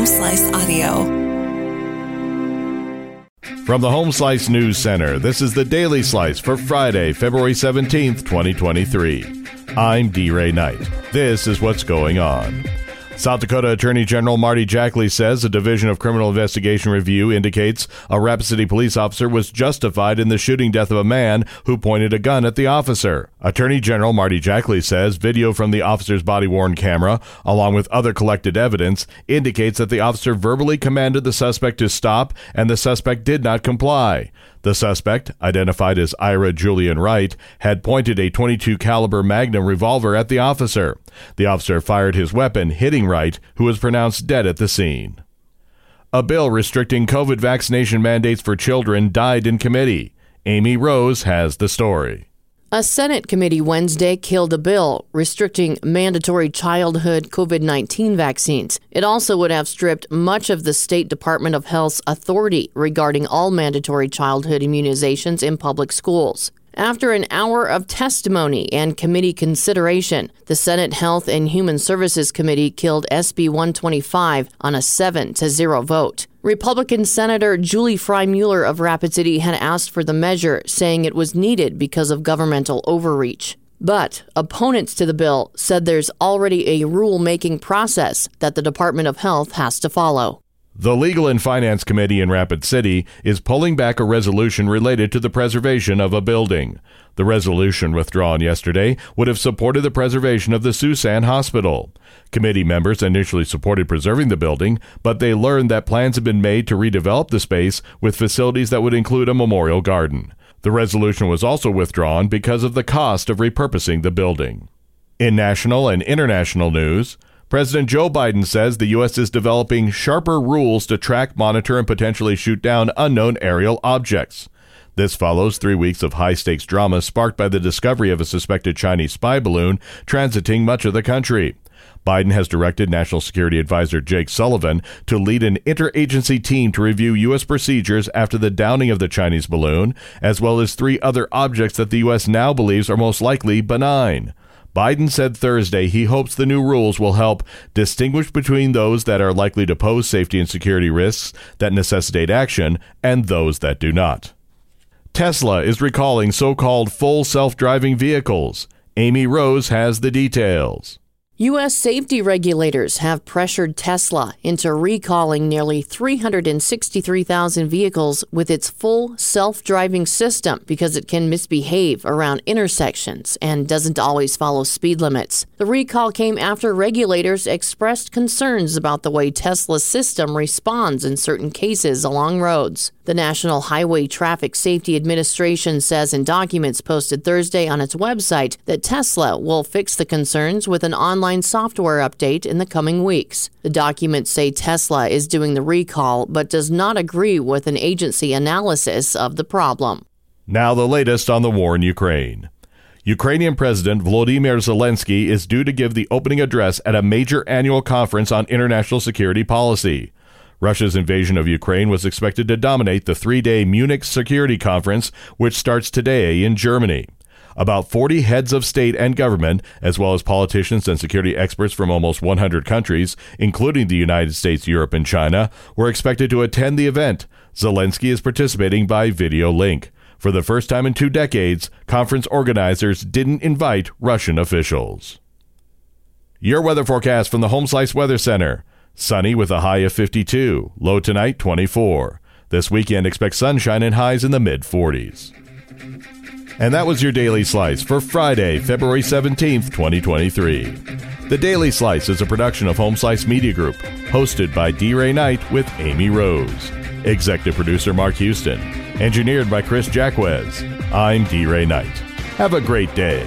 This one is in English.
Home Slice Audio. From the Home Slice News Center, this is the Daily Slice for Friday, February 17th, 2023. I'm D. Ray Knight. This is what's going on. South Dakota Attorney General Marty Jackley says a Division of Criminal Investigation review indicates a Rapid City police officer was justified in the shooting death of a man who pointed a gun at the officer. Attorney General Marty Jackley says video from the officer's body worn camera, along with other collected evidence, indicates that the officer verbally commanded the suspect to stop and the suspect did not comply. The suspect, identified as Ira Julian Wright, had pointed a 22 caliber Magnum revolver at the officer. The officer fired his weapon, hitting Wright, who was pronounced dead at the scene. A bill restricting COVID vaccination mandates for children died in committee. Amy Rose has the story. A Senate committee Wednesday killed a bill restricting mandatory childhood COVID 19 vaccines. It also would have stripped much of the State Department of Health's authority regarding all mandatory childhood immunizations in public schools. After an hour of testimony and committee consideration, the Senate Health and Human Services Committee killed SB 125 on a 7 to 0 vote. Republican Senator Julie Frye-Mueller of Rapid City had asked for the measure, saying it was needed because of governmental overreach. But opponents to the bill said there's already a rule-making process that the Department of Health has to follow. The Legal and Finance Committee in Rapid City is pulling back a resolution related to the preservation of a building. The resolution withdrawn yesterday would have supported the preservation of the Sioux San Hospital. Committee members initially supported preserving the building, but they learned that plans had been made to redevelop the space with facilities that would include a memorial garden. The resolution was also withdrawn because of the cost of repurposing the building. In national and international news, President Joe Biden says the U.S. is developing sharper rules to track, monitor, and potentially shoot down unknown aerial objects. This follows three weeks of high stakes drama sparked by the discovery of a suspected Chinese spy balloon transiting much of the country. Biden has directed National Security Advisor Jake Sullivan to lead an interagency team to review U.S. procedures after the downing of the Chinese balloon, as well as three other objects that the U.S. now believes are most likely benign. Biden said Thursday he hopes the new rules will help distinguish between those that are likely to pose safety and security risks that necessitate action and those that do not. Tesla is recalling so called full self driving vehicles. Amy Rose has the details. U.S. safety regulators have pressured Tesla into recalling nearly 363,000 vehicles with its full self driving system because it can misbehave around intersections and doesn't always follow speed limits. The recall came after regulators expressed concerns about the way Tesla's system responds in certain cases along roads. The National Highway Traffic Safety Administration says in documents posted Thursday on its website that Tesla will fix the concerns with an online software update in the coming weeks. The documents say Tesla is doing the recall but does not agree with an agency analysis of the problem. Now, the latest on the war in Ukraine. Ukrainian President Volodymyr Zelensky is due to give the opening address at a major annual conference on international security policy. Russia's invasion of Ukraine was expected to dominate the three day Munich Security Conference, which starts today in Germany. About 40 heads of state and government, as well as politicians and security experts from almost 100 countries, including the United States, Europe, and China, were expected to attend the event. Zelensky is participating by video link. For the first time in two decades, conference organizers didn't invite Russian officials. Your weather forecast from the Home Slice Weather Center. Sunny with a high of 52, low tonight 24. This weekend, expect sunshine and highs in the mid 40s. And that was your Daily Slice for Friday, February 17th, 2023. The Daily Slice is a production of Home Slice Media Group, hosted by D. Ray Knight with Amy Rose. Executive producer Mark Houston. Engineered by Chris Jacquez. I'm D. Ray Knight. Have a great day.